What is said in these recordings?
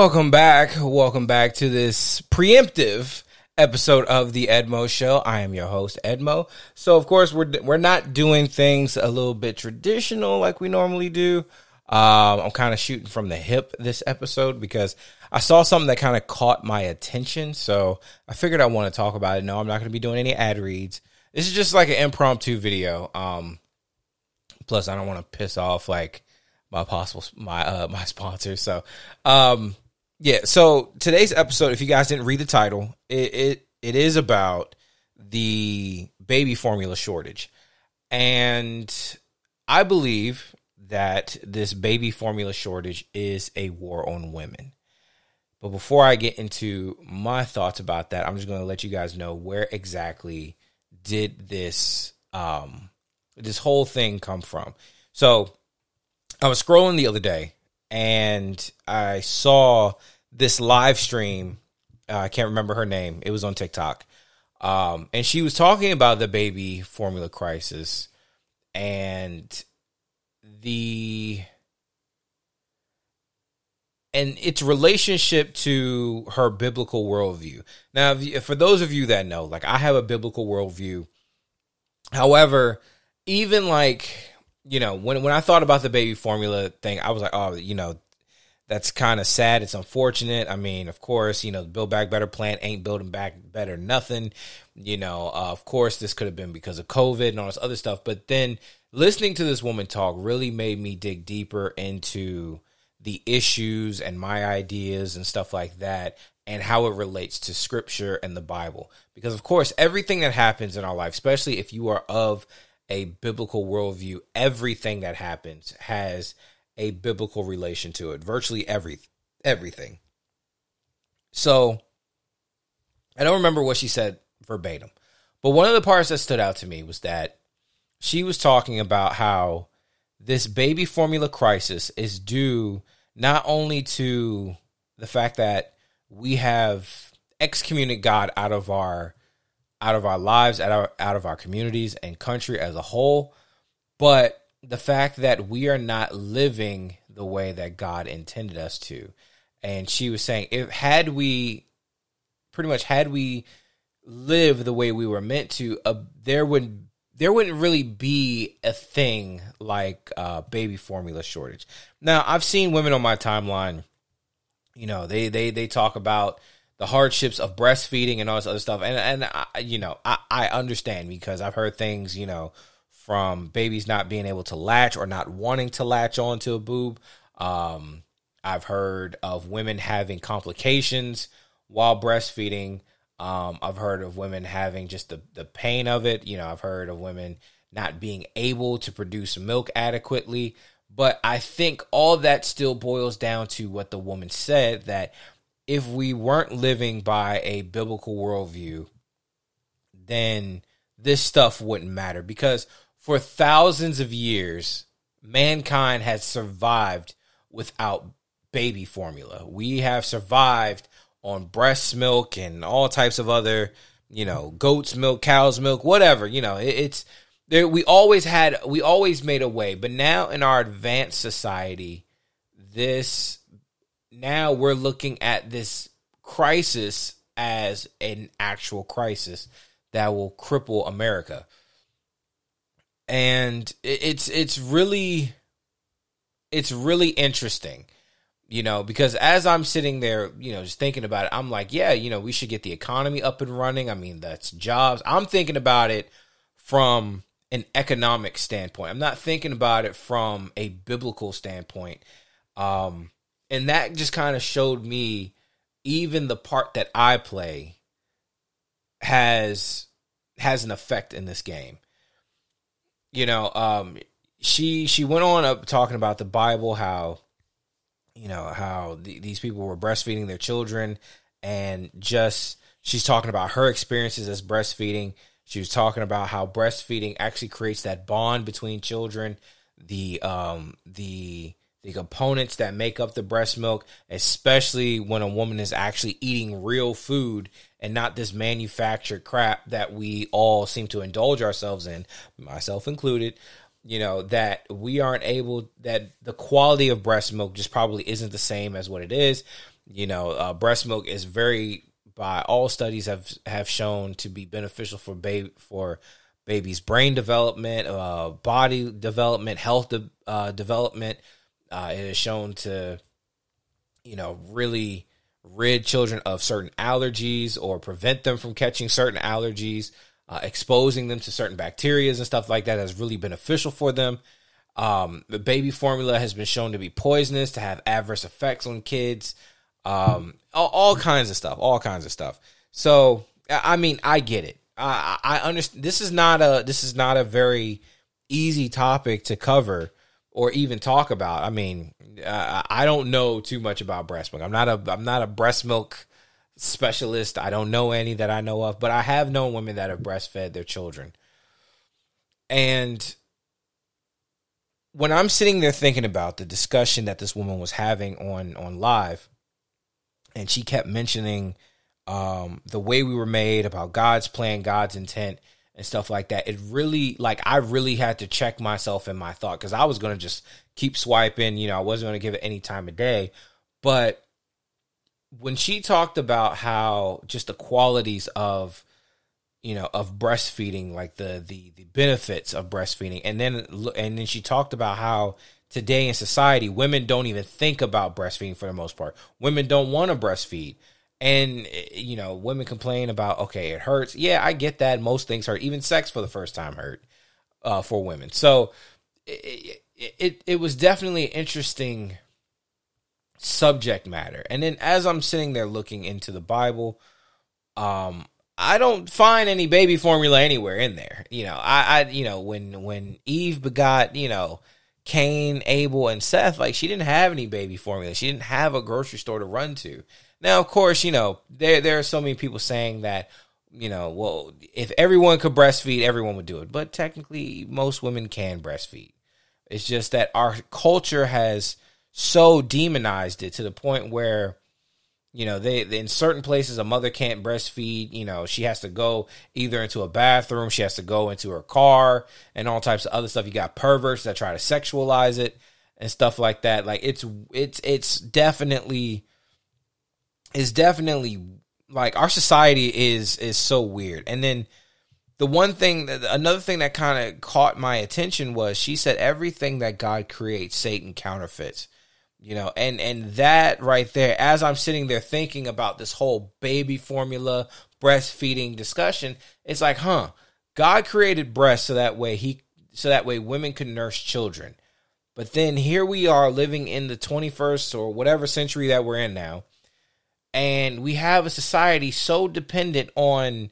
Welcome back. Welcome back to this preemptive episode of the Edmo Show. I am your host, Edmo. So, of course, we're we're not doing things a little bit traditional like we normally do. Um, I'm kind of shooting from the hip this episode because I saw something that kind of caught my attention. So I figured I want to talk about it. No, I'm not going to be doing any ad reads. This is just like an impromptu video. Um, plus, I don't want to piss off like my possible my uh my sponsor. So, um, yeah. So today's episode, if you guys didn't read the title, it it, it is about the baby formula shortage, and I believe that this baby formula shortage is a war on women. But before I get into my thoughts about that, I'm just going to let you guys know where exactly did this um this whole thing come from. So I was scrolling the other day and I saw this live stream. Uh, I can't remember her name. It was on TikTok. Um, and she was talking about the baby formula crisis and the and its relationship to her biblical worldview. Now, for those of you that know, like I have a biblical worldview. However, even like you know, when when I thought about the baby formula thing, I was like, oh, you know, that's kind of sad. It's unfortunate. I mean, of course, you know, Build Back Better plan ain't building back better nothing. You know, uh, of course, this could have been because of COVID and all this other stuff. But then listening to this woman talk really made me dig deeper into the issues and my ideas and stuff like that and how it relates to scripture and the Bible. Because, of course, everything that happens in our life, especially if you are of a biblical worldview, everything that happens has a biblical relation to it. Virtually every everything. So I don't remember what she said verbatim, but one of the parts that stood out to me was that she was talking about how this baby formula crisis is due not only to the fact that we have excommunicated God out of our out of our lives, out of, out of our communities and country as a whole, but the fact that we are not living the way that God intended us to. And she was saying, if had we pretty much had we lived the way we were meant to, uh, there would there wouldn't really be a thing like uh, baby formula shortage. Now, I've seen women on my timeline, you know, they they they talk about the hardships of breastfeeding and all this other stuff. And and I, you know, I, I understand because I've heard things, you know, from babies not being able to latch or not wanting to latch onto a boob. Um, I've heard of women having complications while breastfeeding. Um, I've heard of women having just the, the pain of it. You know, I've heard of women not being able to produce milk adequately. But I think all that still boils down to what the woman said that if we weren't living by a biblical worldview, then this stuff wouldn't matter because for thousands of years, mankind has survived without baby formula. We have survived on breast milk and all types of other, you know, goat's milk, cow's milk, whatever. You know, it, it's there. We always had, we always made a way, but now in our advanced society, this now we're looking at this crisis as an actual crisis that will cripple America. And it's it's really it's really interesting, you know, because as I'm sitting there, you know, just thinking about it, I'm like, yeah, you know, we should get the economy up and running. I mean, that's jobs. I'm thinking about it from an economic standpoint. I'm not thinking about it from a biblical standpoint. Um, and that just kind of showed me even the part that I play has has an effect in this game. You know, um, she she went on up talking about the Bible, how you know how the, these people were breastfeeding their children, and just she's talking about her experiences as breastfeeding. She was talking about how breastfeeding actually creates that bond between children. The um the the components that make up the breast milk, especially when a woman is actually eating real food and not this manufactured crap that we all seem to indulge ourselves in, myself included. You know, that we aren't able, that the quality of breast milk just probably isn't the same as what it is. You know, uh, breast milk is very by all studies have have shown to be beneficial for baby for baby's brain development, uh, body development, health de- uh, development. Uh, it is shown to, you know, really rid children of certain allergies or prevent them from catching certain allergies. Uh, exposing them to certain bacteria and stuff like that. that is really beneficial for them. Um, the baby formula has been shown to be poisonous, to have adverse effects on kids, um, all, all kinds of stuff, all kinds of stuff. So, I mean, I get it. I, I understand. This is not a this is not a very easy topic to cover or even talk about. I mean, uh, I don't know too much about breast milk. I'm not a I'm not a breast milk specialist. I don't know any that I know of, but I have known women that have breastfed their children. And when I'm sitting there thinking about the discussion that this woman was having on on live, and she kept mentioning um, the way we were made, about God's plan, God's intent, and stuff like that. It really, like, I really had to check myself in my thought because I was going to just keep swiping. You know, I wasn't going to give it any time of day. But when she talked about how just the qualities of you know of breastfeeding like the the the benefits of breastfeeding and then and then she talked about how today in society women don't even think about breastfeeding for the most part women don't want to breastfeed and you know women complain about okay it hurts yeah i get that most things hurt even sex for the first time hurt uh, for women so it, it it was definitely an interesting subject matter. And then as I'm sitting there looking into the Bible, um, I don't find any baby formula anywhere in there. You know, I, I, you know, when when Eve begot, you know, Cain, Abel, and Seth, like she didn't have any baby formula. She didn't have a grocery store to run to. Now, of course, you know, there there are so many people saying that, you know, well, if everyone could breastfeed, everyone would do it. But technically, most women can breastfeed. It's just that our culture has so demonized it to the point where you know they, in certain places a mother can't breastfeed you know she has to go either into a bathroom she has to go into her car and all types of other stuff you got perverts that try to sexualize it and stuff like that like it's it's it's definitely is definitely like our society is is so weird. And then the one thing that another thing that kind of caught my attention was she said everything that god creates satan counterfeits you know? And and that right there as i'm sitting there thinking about this whole baby formula breastfeeding discussion it's like huh god created breasts so that way he so that way women could nurse children. But then here we are living in the 21st or whatever century that we're in now and we have a society so dependent on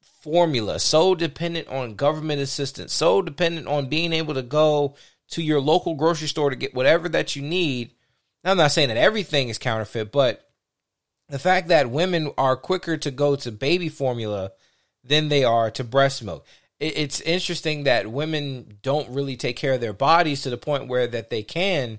formula so dependent on government assistance so dependent on being able to go to your local grocery store to get whatever that you need now, I'm not saying that everything is counterfeit, but the fact that women are quicker to go to baby formula than they are to breast milk. It's interesting that women don't really take care of their bodies to the point where that they can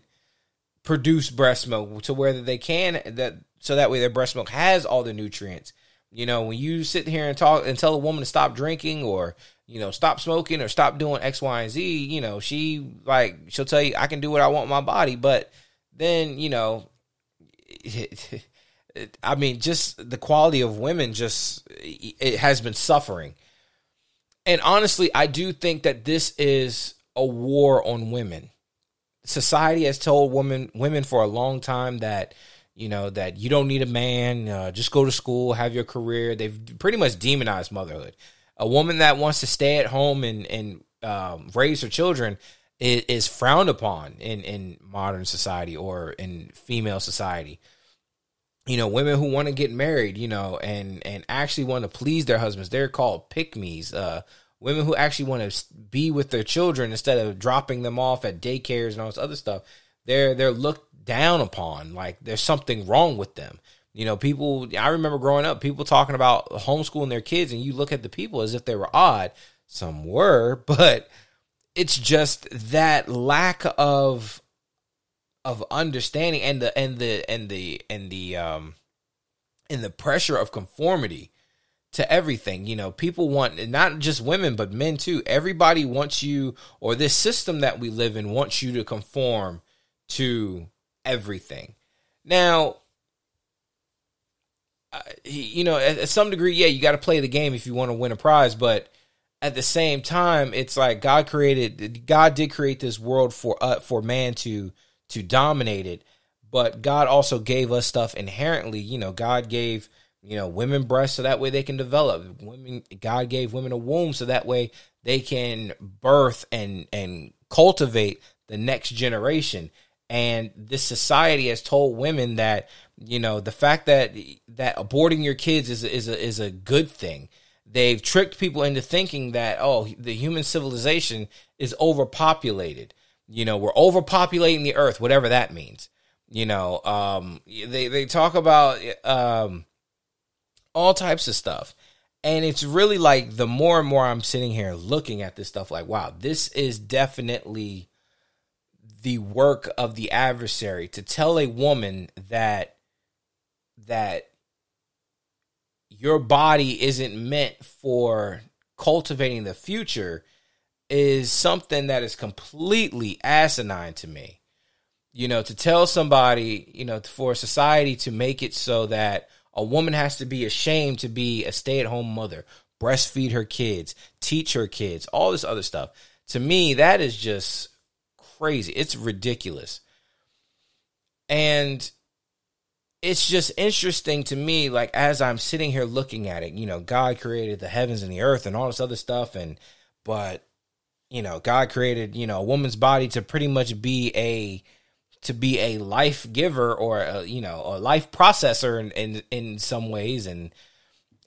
produce breast milk to where that they can that so that way their breast milk has all the nutrients. You know, when you sit here and talk and tell a woman to stop drinking or you know stop smoking or stop doing X, Y, and Z, you know she like she'll tell you I can do what I want with my body, but then you know I mean, just the quality of women just it has been suffering. And honestly, I do think that this is a war on women. Society has told women women for a long time that you know that you don't need a man, uh, just go to school, have your career. They've pretty much demonized motherhood. A woman that wants to stay at home and and um, raise her children is, frowned upon in in modern society or in female society you know women who want to get married you know and and actually want to please their husbands they're called pick me's uh women who actually want to be with their children instead of dropping them off at daycares and all this other stuff they're they're looked down upon like there's something wrong with them you know people i remember growing up people talking about homeschooling their kids and you look at the people as if they were odd some were but it's just that lack of of understanding and the and the and the and the um and the pressure of conformity to everything. You know, people want not just women but men too. Everybody wants you or this system that we live in wants you to conform to everything. Now, you know, at, at some degree, yeah, you got to play the game if you want to win a prize, but at the same time, it's like God created, God did create this world for uh, for man to to dominate it, but God also gave us stuff inherently. You know, God gave you know women breasts so that way they can develop. Women, God gave women a womb so that way they can birth and and cultivate the next generation. And this society has told women that you know the fact that that aborting your kids is is a, is a good thing. They've tricked people into thinking that oh the human civilization is overpopulated. You know we're overpopulating the earth whatever that means. You know um, they they talk about um, all types of stuff. And it's really like the more and more i'm sitting here looking at this stuff like wow this is definitely the work of the adversary to tell a woman that that your body isn't meant for cultivating the future is something that is completely asinine to me. You know, to tell somebody, you know, for society to make it so that a woman has to be ashamed to be a stay at home mother, breastfeed her kids, teach her kids, all this other stuff. To me, that is just crazy. It's ridiculous. And it's just interesting to me like as i'm sitting here looking at it you know god created the heavens and the earth and all this other stuff and but you know god created you know a woman's body to pretty much be a to be a life giver or a, you know a life processor in, in in some ways and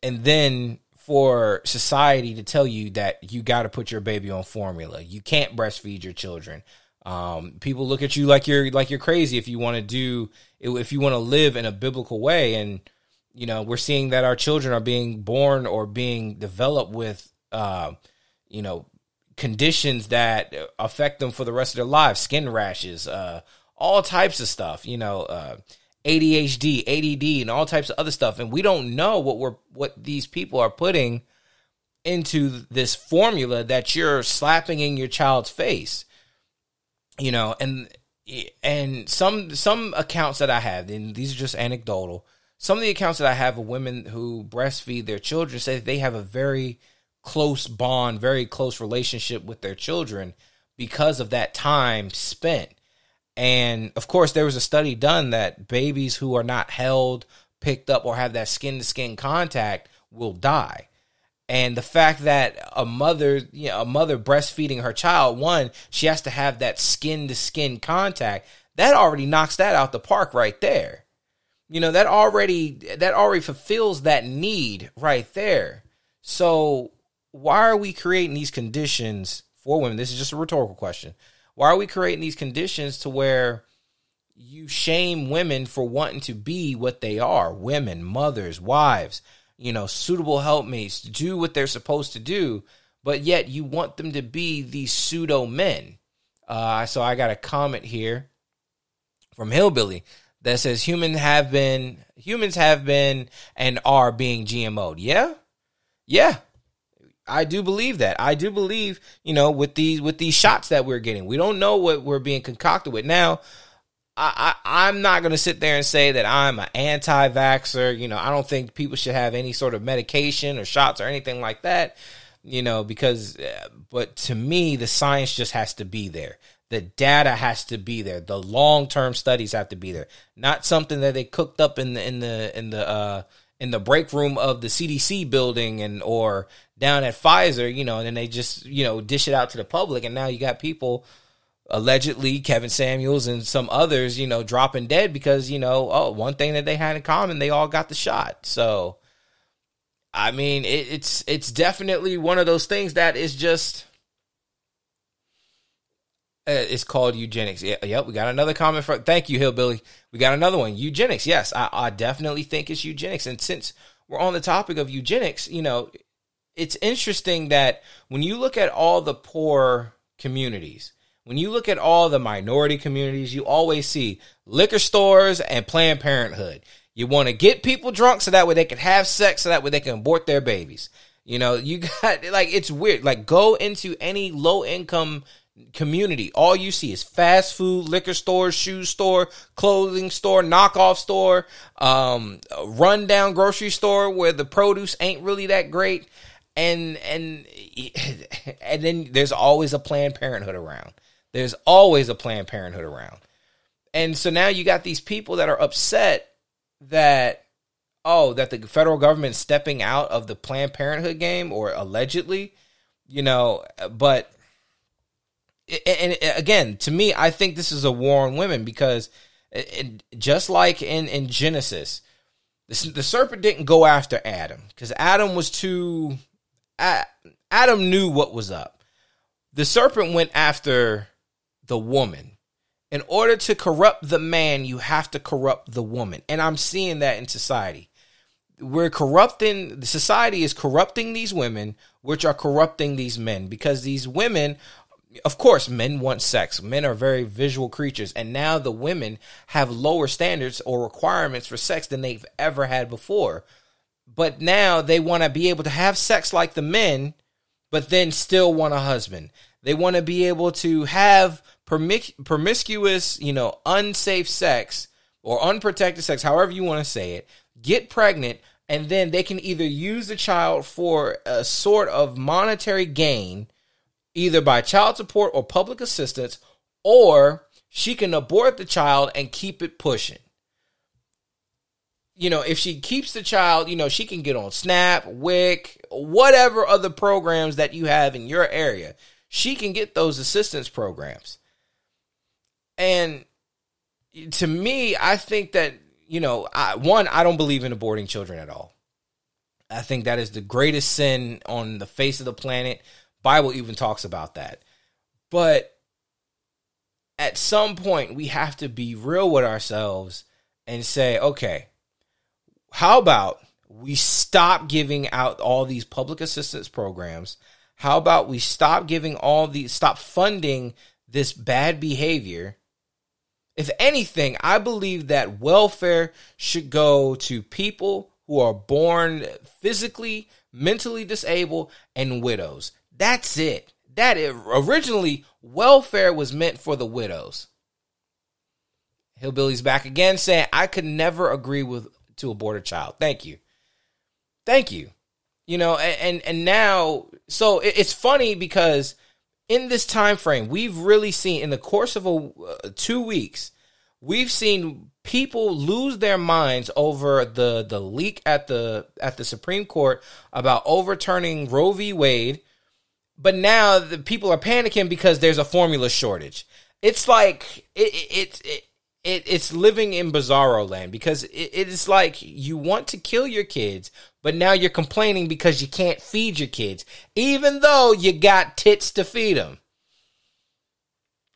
and then for society to tell you that you got to put your baby on formula you can't breastfeed your children um, people look at you like you're like you're crazy if you want to do if you want to live in a biblical way. And you know, we're seeing that our children are being born or being developed with, uh, you know, conditions that affect them for the rest of their lives, skin rashes, uh, all types of stuff. You know, uh, ADHD, ADD, and all types of other stuff. And we don't know what we're what these people are putting into this formula that you're slapping in your child's face you know, and and some some accounts that I have, and these are just anecdotal. Some of the accounts that I have of women who breastfeed their children say they have a very close bond, very close relationship with their children because of that time spent. And of course, there was a study done that babies who are not held, picked up, or have that skin to skin contact will die and the fact that a mother you know a mother breastfeeding her child one she has to have that skin to skin contact. That already knocks that out the park right there. You know that already that already fulfills that need right there. So why are we creating these conditions for women? This is just a rhetorical question. Why are we creating these conditions to where you shame women for wanting to be what they are? Women mothers wives you know, suitable helpmates, do what they're supposed to do, but yet you want them to be these pseudo men. Uh, so I got a comment here from Hillbilly that says humans have been humans have been and are being GMO'd. Yeah, yeah, I do believe that. I do believe you know with these with these shots that we're getting, we don't know what we're being concocted with now. I, I am not going to sit there and say that I'm an anti-vaxer. You know, I don't think people should have any sort of medication or shots or anything like that. You know, because uh, but to me, the science just has to be there. The data has to be there. The long-term studies have to be there. Not something that they cooked up in the in the in the uh, in the break room of the CDC building and or down at Pfizer. You know, and then they just you know dish it out to the public, and now you got people allegedly Kevin Samuels and some others, you know, dropping dead because, you know, oh, one thing that they had in common, they all got the shot. So, I mean, it, it's it's definitely one of those things that is just. Uh, it's called eugenics. Yeah, yep, we got another comment for. Thank you, Hillbilly. We got another one. Eugenics. Yes, I, I definitely think it's eugenics. And since we're on the topic of eugenics, you know, it's interesting that when you look at all the poor communities, when you look at all the minority communities, you always see liquor stores and Planned Parenthood. You want to get people drunk so that way they can have sex, so that way they can abort their babies. You know, you got like it's weird. Like go into any low income community, all you see is fast food, liquor store, shoe store, clothing store, knockoff store, um, rundown grocery store where the produce ain't really that great, and and and then there's always a Planned Parenthood around. There's always a Planned Parenthood around, and so now you got these people that are upset that oh that the federal government's stepping out of the Planned Parenthood game or allegedly, you know, but and again, to me, I think this is a war on women because just like in, in Genesis, the, the serpent didn't go after Adam because Adam was too. Adam knew what was up. The serpent went after the woman. In order to corrupt the man, you have to corrupt the woman. And I'm seeing that in society. We're corrupting, society is corrupting these women, which are corrupting these men because these women of course, men want sex. Men are very visual creatures. And now the women have lower standards or requirements for sex than they've ever had before. But now they want to be able to have sex like the men, but then still want a husband. They want to be able to have promiscuous, you know, unsafe sex or unprotected sex, however you want to say it, get pregnant, and then they can either use the child for a sort of monetary gain either by child support or public assistance, or she can abort the child and keep it pushing. You know, if she keeps the child, you know, she can get on Snap, WIC, whatever other programs that you have in your area. She can get those assistance programs. And to me, I think that, you know, I, one, I don't believe in aborting children at all. I think that is the greatest sin on the face of the planet. Bible even talks about that. But at some point we have to be real with ourselves and say, okay, how about we stop giving out all these public assistance programs? How about we stop giving all these stop funding this bad behavior? If anything, I believe that welfare should go to people who are born physically, mentally disabled, and widows. That's it. That it, originally welfare was meant for the widows. Hillbilly's back again saying, I could never agree with to abort a child. Thank you. Thank you. You know, and and now so it's funny because in this time frame, we've really seen in the course of a uh, 2 weeks, we've seen people lose their minds over the the leak at the at the Supreme Court about overturning Roe v. Wade but now the people are panicking because there's a formula shortage. It's like it, it, it, it it's living in bizarro land because it, it is like you want to kill your kids, but now you're complaining because you can't feed your kids, even though you got tits to feed them.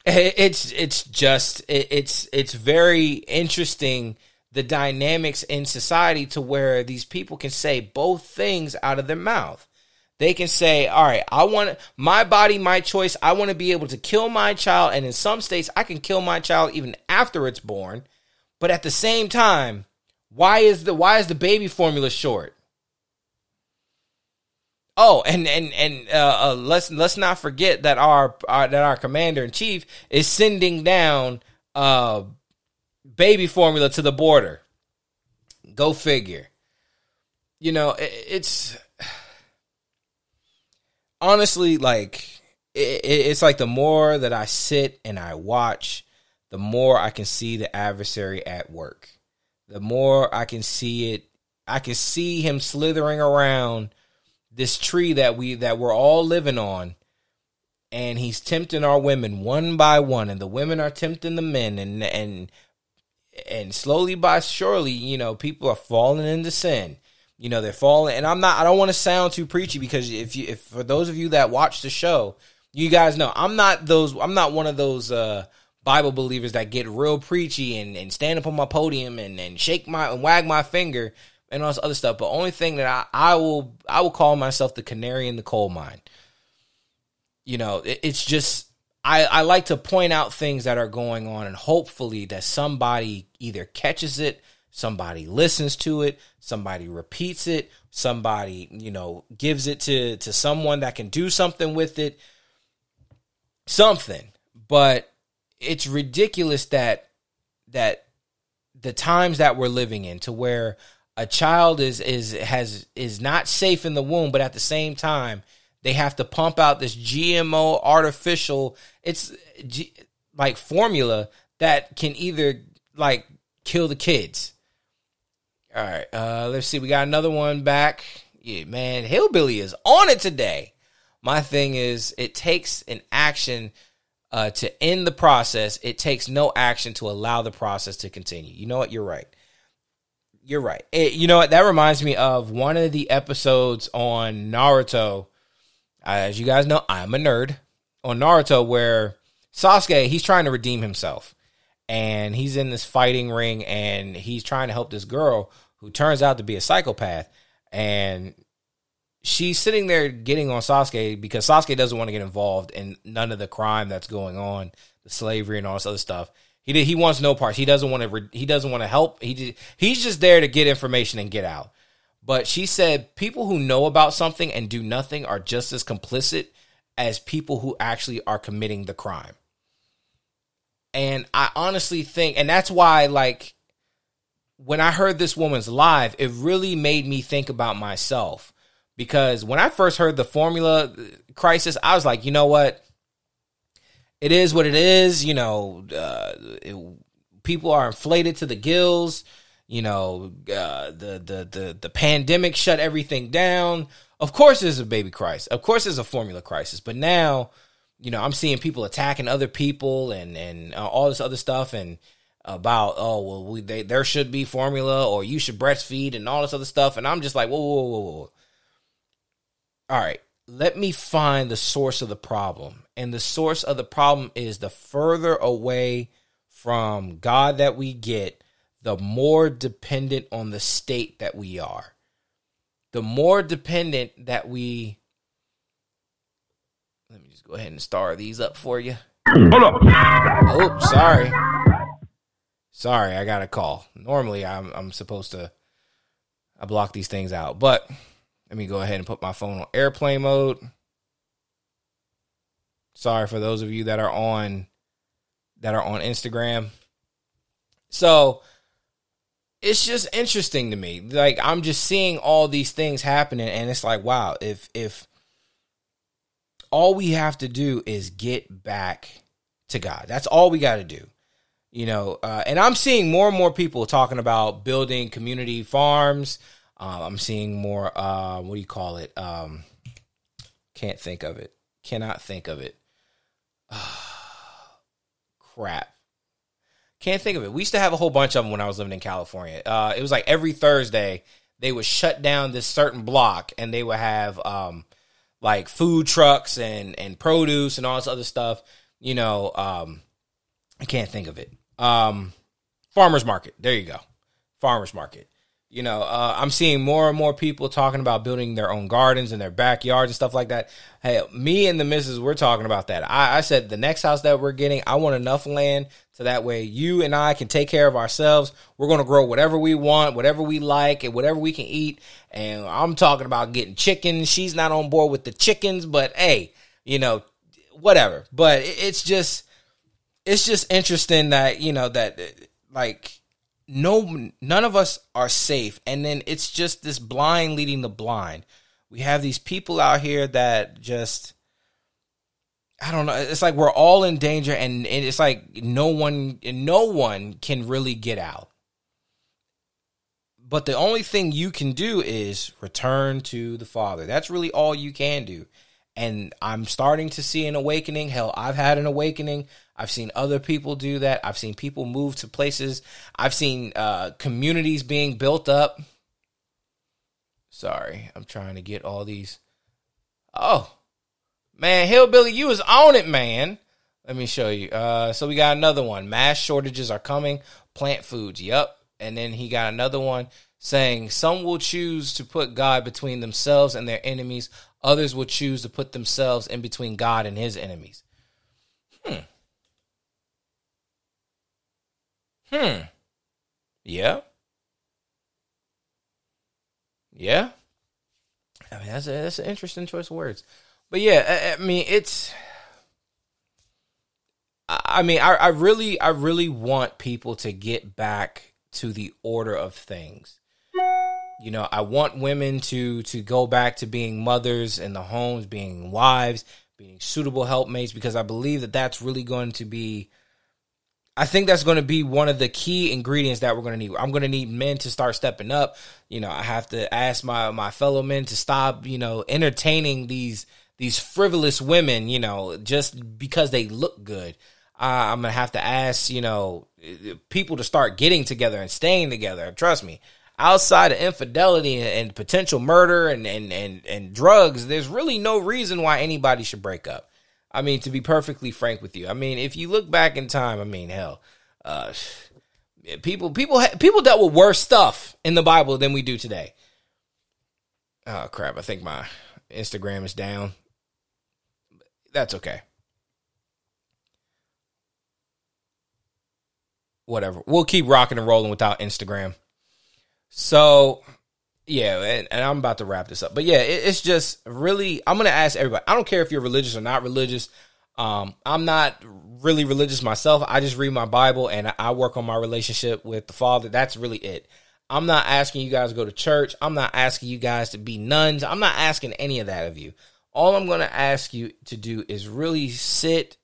It's it's just it's it's very interesting the dynamics in society to where these people can say both things out of their mouth. They can say, all right, I want my body, my choice. I want to be able to kill my child. And in some states, I can kill my child even after it's born. But at the same time, why is the why is the baby formula short? Oh, and and and uh, uh, let's let's not forget that our, our that our commander in chief is sending down uh, baby formula to the border. Go figure. You know, it, it's honestly, like it, it's like the more that I sit and I watch, the more I can see the adversary at work. The more I can see it, I can see him slithering around this tree that we that we're all living on and he's tempting our women one by one and the women are tempting the men and and and slowly by surely you know people are falling into sin you know, they're falling. And I'm not. I don't want to sound too preachy because if you, if for those of you that watch the show, you guys know I'm not those. I'm not one of those. uh Bible believers that get real preachy and, and stand up on my podium and, and shake my and wag my finger and all this other stuff. But only thing that I, I will I will call myself the canary in the coal mine. You know, it, it's just I, I like to point out things that are going on and hopefully that somebody either catches it somebody listens to it somebody repeats it somebody you know gives it to to someone that can do something with it something. But it's ridiculous that that the times that we're living in to where a child is is has is not safe in the womb, but at the same time they have to pump out this GMO artificial it's like formula that can either like kill the kids. All right, uh, let's see. We got another one back. Yeah, man, Hillbilly is on it today. My thing is, it takes an action uh, to end the process. It takes no action to allow the process to continue. You know what? You're right. You're right. It, you know what? That reminds me of one of the episodes on Naruto. As you guys know, I'm a nerd on Naruto where Sasuke he's trying to redeem himself, and he's in this fighting ring, and he's trying to help this girl who turns out to be a psychopath, and she's sitting there getting on Sasuke because Sasuke doesn't want to get involved in none of the crime that's going on, the slavery and all this other stuff. He did, he wants no parts. He doesn't want to. He doesn't want to help. He he's just there to get information and get out. But she said people who know about something and do nothing are just as complicit as people who actually are committing the crime. And I honestly think, and that's why, like, when I heard this woman's live, it really made me think about myself. Because when I first heard the formula crisis, I was like, you know what? it is what it is. You know, uh, it, people are inflated to the gills. You know, uh, the the the the pandemic shut everything down. Of course, there's a baby crisis. Of course, there's a formula crisis. But now, you know, I'm seeing people attacking other people and and uh, all this other stuff and about oh well we, they, there should be formula or you should breastfeed and all this other stuff and I'm just like whoa whoa whoa whoa. All right, let me find the source of the problem. And the source of the problem is the further away from God that we get, the more dependent on the state that we are. The more dependent that we. Let me just go ahead and star these up for you. Hold up. Oh, sorry. Sorry, I got a call. Normally, I'm I'm supposed to I block these things out, but let me go ahead and put my phone on airplane mode. Sorry for those of you that are on that are on Instagram. So it's just interesting to me. Like I'm just seeing all these things happening and it's like wow, if if all we have to do is get back to God. That's all we got to do. You know, uh, and I'm seeing more and more people talking about building community farms, um, I'm seeing more. Uh, what do you call it? Um, can't think of it. Cannot think of it. crap. Can't think of it. We used to have a whole bunch of them when I was living in California. Uh, it was like every Thursday they would shut down this certain block and they would have um, like food trucks and and produce and all this other stuff. You know, um, I can't think of it. Um, farmers market. There you go. Farmers market. You know, uh, I'm seeing more and more people talking about building their own gardens in their backyards and stuff like that. Hey, me and the missus, we're talking about that. I, I said the next house that we're getting, I want enough land so that way you and I can take care of ourselves. We're going to grow whatever we want, whatever we like, and whatever we can eat. And I'm talking about getting chickens. She's not on board with the chickens, but hey, you know, whatever. But it's just, it's just interesting that, you know, that like, no none of us are safe. And then it's just this blind leading the blind. We have these people out here that just i don't know. It's like we're all in danger and, and it's like no one no one can really get out. But the only thing you can do is return to the father. That's really all you can do. And i'm starting to see an awakening. Hell i've had an awakening I've seen other people do that. I've seen people move to places. I've seen uh, communities being built up. Sorry, I'm trying to get all these. Oh, man, Hillbilly, you was on it, man. Let me show you. Uh, so we got another one. Mass shortages are coming. Plant foods. Yep. And then he got another one saying some will choose to put God between themselves and their enemies. Others will choose to put themselves in between God and his enemies. Hmm. Hmm. Yeah. Yeah. I mean, that's a, that's an interesting choice of words. But yeah, I, I mean, it's I mean, I, I really, I really want people to get back to the order of things. You know, I want women to to go back to being mothers in the homes, being wives, being suitable helpmates, because I believe that that's really going to be. I think that's going to be one of the key ingredients that we're going to need. I'm going to need men to start stepping up. You know, I have to ask my my fellow men to stop, you know, entertaining these these frivolous women, you know, just because they look good. Uh, I'm gonna have to ask, you know, people to start getting together and staying together. Trust me. Outside of infidelity and potential murder and, and, and, and drugs, there's really no reason why anybody should break up. I mean, to be perfectly frank with you, I mean, if you look back in time, I mean, hell, uh, people, people, people dealt with worse stuff in the Bible than we do today. Oh crap! I think my Instagram is down. That's okay. Whatever. We'll keep rocking and rolling without Instagram. So, yeah, and, and, I'm about to wrap this up. But yeah, it, it's just really, I'm to ask everybody. I don't care if you're religious or not religious. Um, I'm not really religious myself. I just read my Bible and I work on my relationship with the Father. That's really it. I'm not asking you guys to go to church. I'm not asking you guys to be nuns. I'm not asking any of that of you. All I'm going to ask you to do is really sit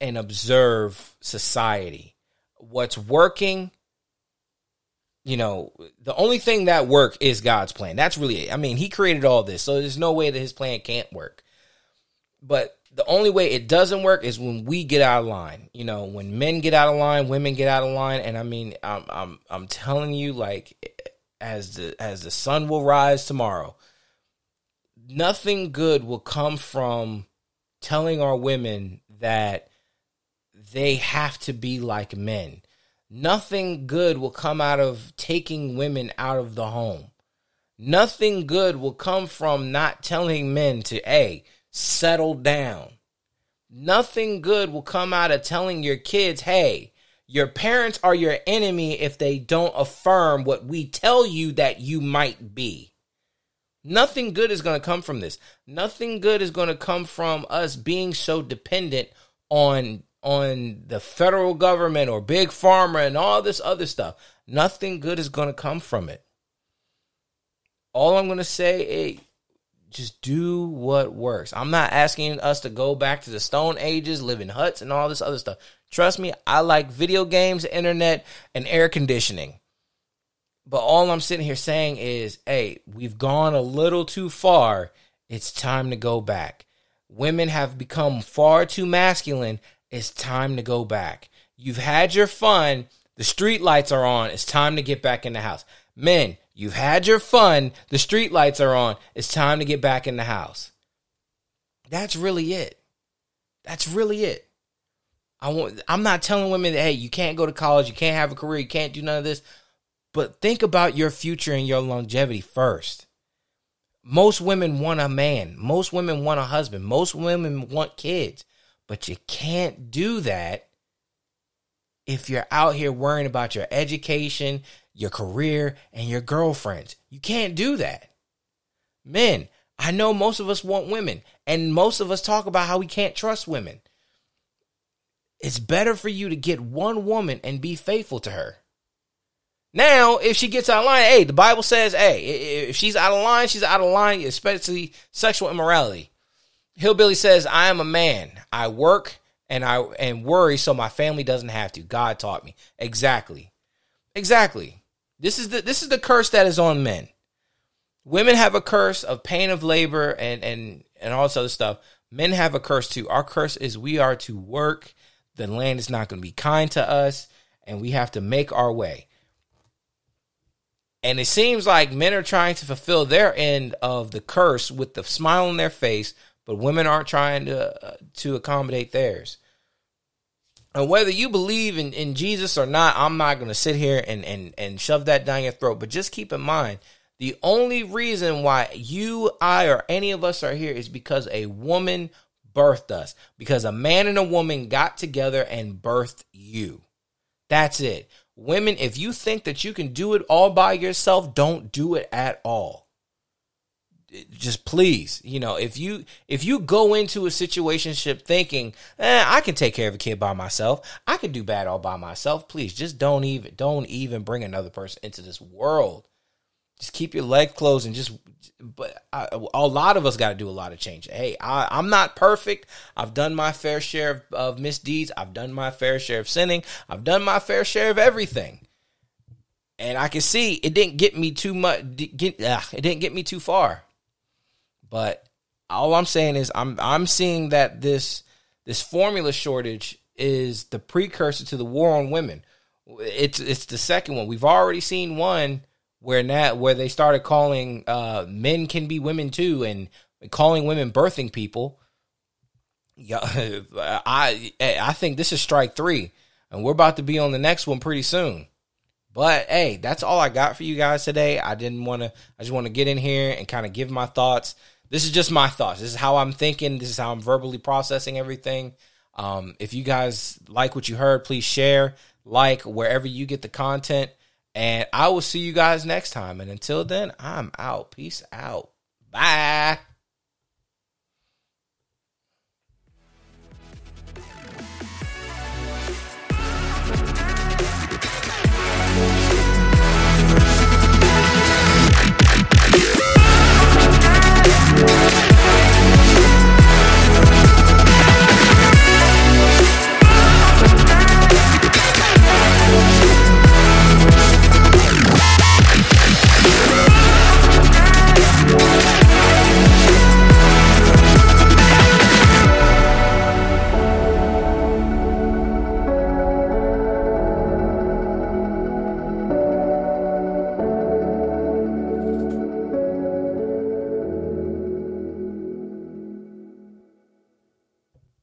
and observe society. What's working you know, the only thing that work is God's plan. That's really it. I mean, He created all this, so there's no way that His plan can't work. But the only way it doesn't work is when we get out of line. You know, when men get out of line, women get out of line, and I mean, I'm I'm I'm telling you, like, as the as the sun will rise tomorrow, nothing good will come from telling our women that they have to be like men Nothing good will come out of taking women out of the home. Nothing good will come from not telling men to, A, settle down. Nothing good will come out of telling your kids, hey, your parents are your enemy if they don't affirm what we tell you that you might be. Nothing good is going to come from this. Nothing good is going to come from us being so dependent on on the federal government or big pharma and all this other stuff. Nothing good is going to come from it. All I'm going to say is just do what works. I'm not asking us to go back to the Stone Ages, live in huts and all this other stuff. Trust me, I like video games, internet, and air conditioning. But all I'm sitting here saying is, hey, we've gone a little too far. It's time to go back. Women have become far too masculine it's time to go back. You've had your fun. The street lights are on. It's time to get back in the house. Men, you've had your fun. The street lights are on. It's time to get back in the house. That's really it. That's really it. I want I'm not telling women that hey, you can't go to college, you can't have a career, you can't do none of this. But think about your future and your longevity first. Most women want a man. Most women want a husband. Most women want kids. But you can't do that if you're out here worrying about your education, your career, and your girlfriends. You can't do that. Men, I know most of us want women, and most of us talk about how we can't trust women. It's better for you to get one woman and be faithful to her. Now, if she gets out of line, hey, the Bible says, hey, if she's out of line, she's out of line, especially sexual immorality. Hillbilly says, I am a man. I work and I and worry so my family doesn't have to. God taught me. Exactly. Exactly. This is the this is the curse that is on men. Women have a curse of pain of labor and and and all this other stuff. Men have a curse too. Our curse is we are to work. The land is not going to be kind to us, and we have to make our way. And it seems like men are trying to fulfill their end of the curse with the smile on their face but women aren't trying to uh, to accommodate theirs. And whether you believe in, in Jesus or not, I'm not going to sit here and, and, and shove that down your throat. But just keep in mind, the only reason why you, I, or any of us are here is because a woman birthed us. Because a man and a woman got together and birthed you. That's it. Women, if you think that you can do it all by yourself, don't do it at all just please, you know, if you if you go into a situationship thinking, eh, I can take care of a kid by myself, I can do bad all by myself. Please, just don't even don't even bring another person into this world. Just keep your leg closed and just. But I, a lot of us got to do a lot of change. Hey, I, I'm not perfect. I've done my fair share of, of misdeeds. I've done my fair share of sinning. I've done my fair share of everything and I can see it didn't get me too much. Get, ugh, it didn't get me too far. But all I'm saying is I'm I'm seeing that this this formula shortage is the precursor to the war on women. It's it's the second one. We've already seen one where now where they started calling uh, men can be women too, and calling women birthing people. Yeah, I I think this is strike three, and we're about to be on the next one pretty soon. But hey, that's all I got for you guys today. I didn't want to. I just want to get in here and kind of give my thoughts this is just my thoughts. This is how I'm thinking. This is how I'm verbally processing everything. Um, if you guys like what you heard, please share, like wherever you get the content. And I will see you guys next time. And until then, I'm out. Peace out. Bye.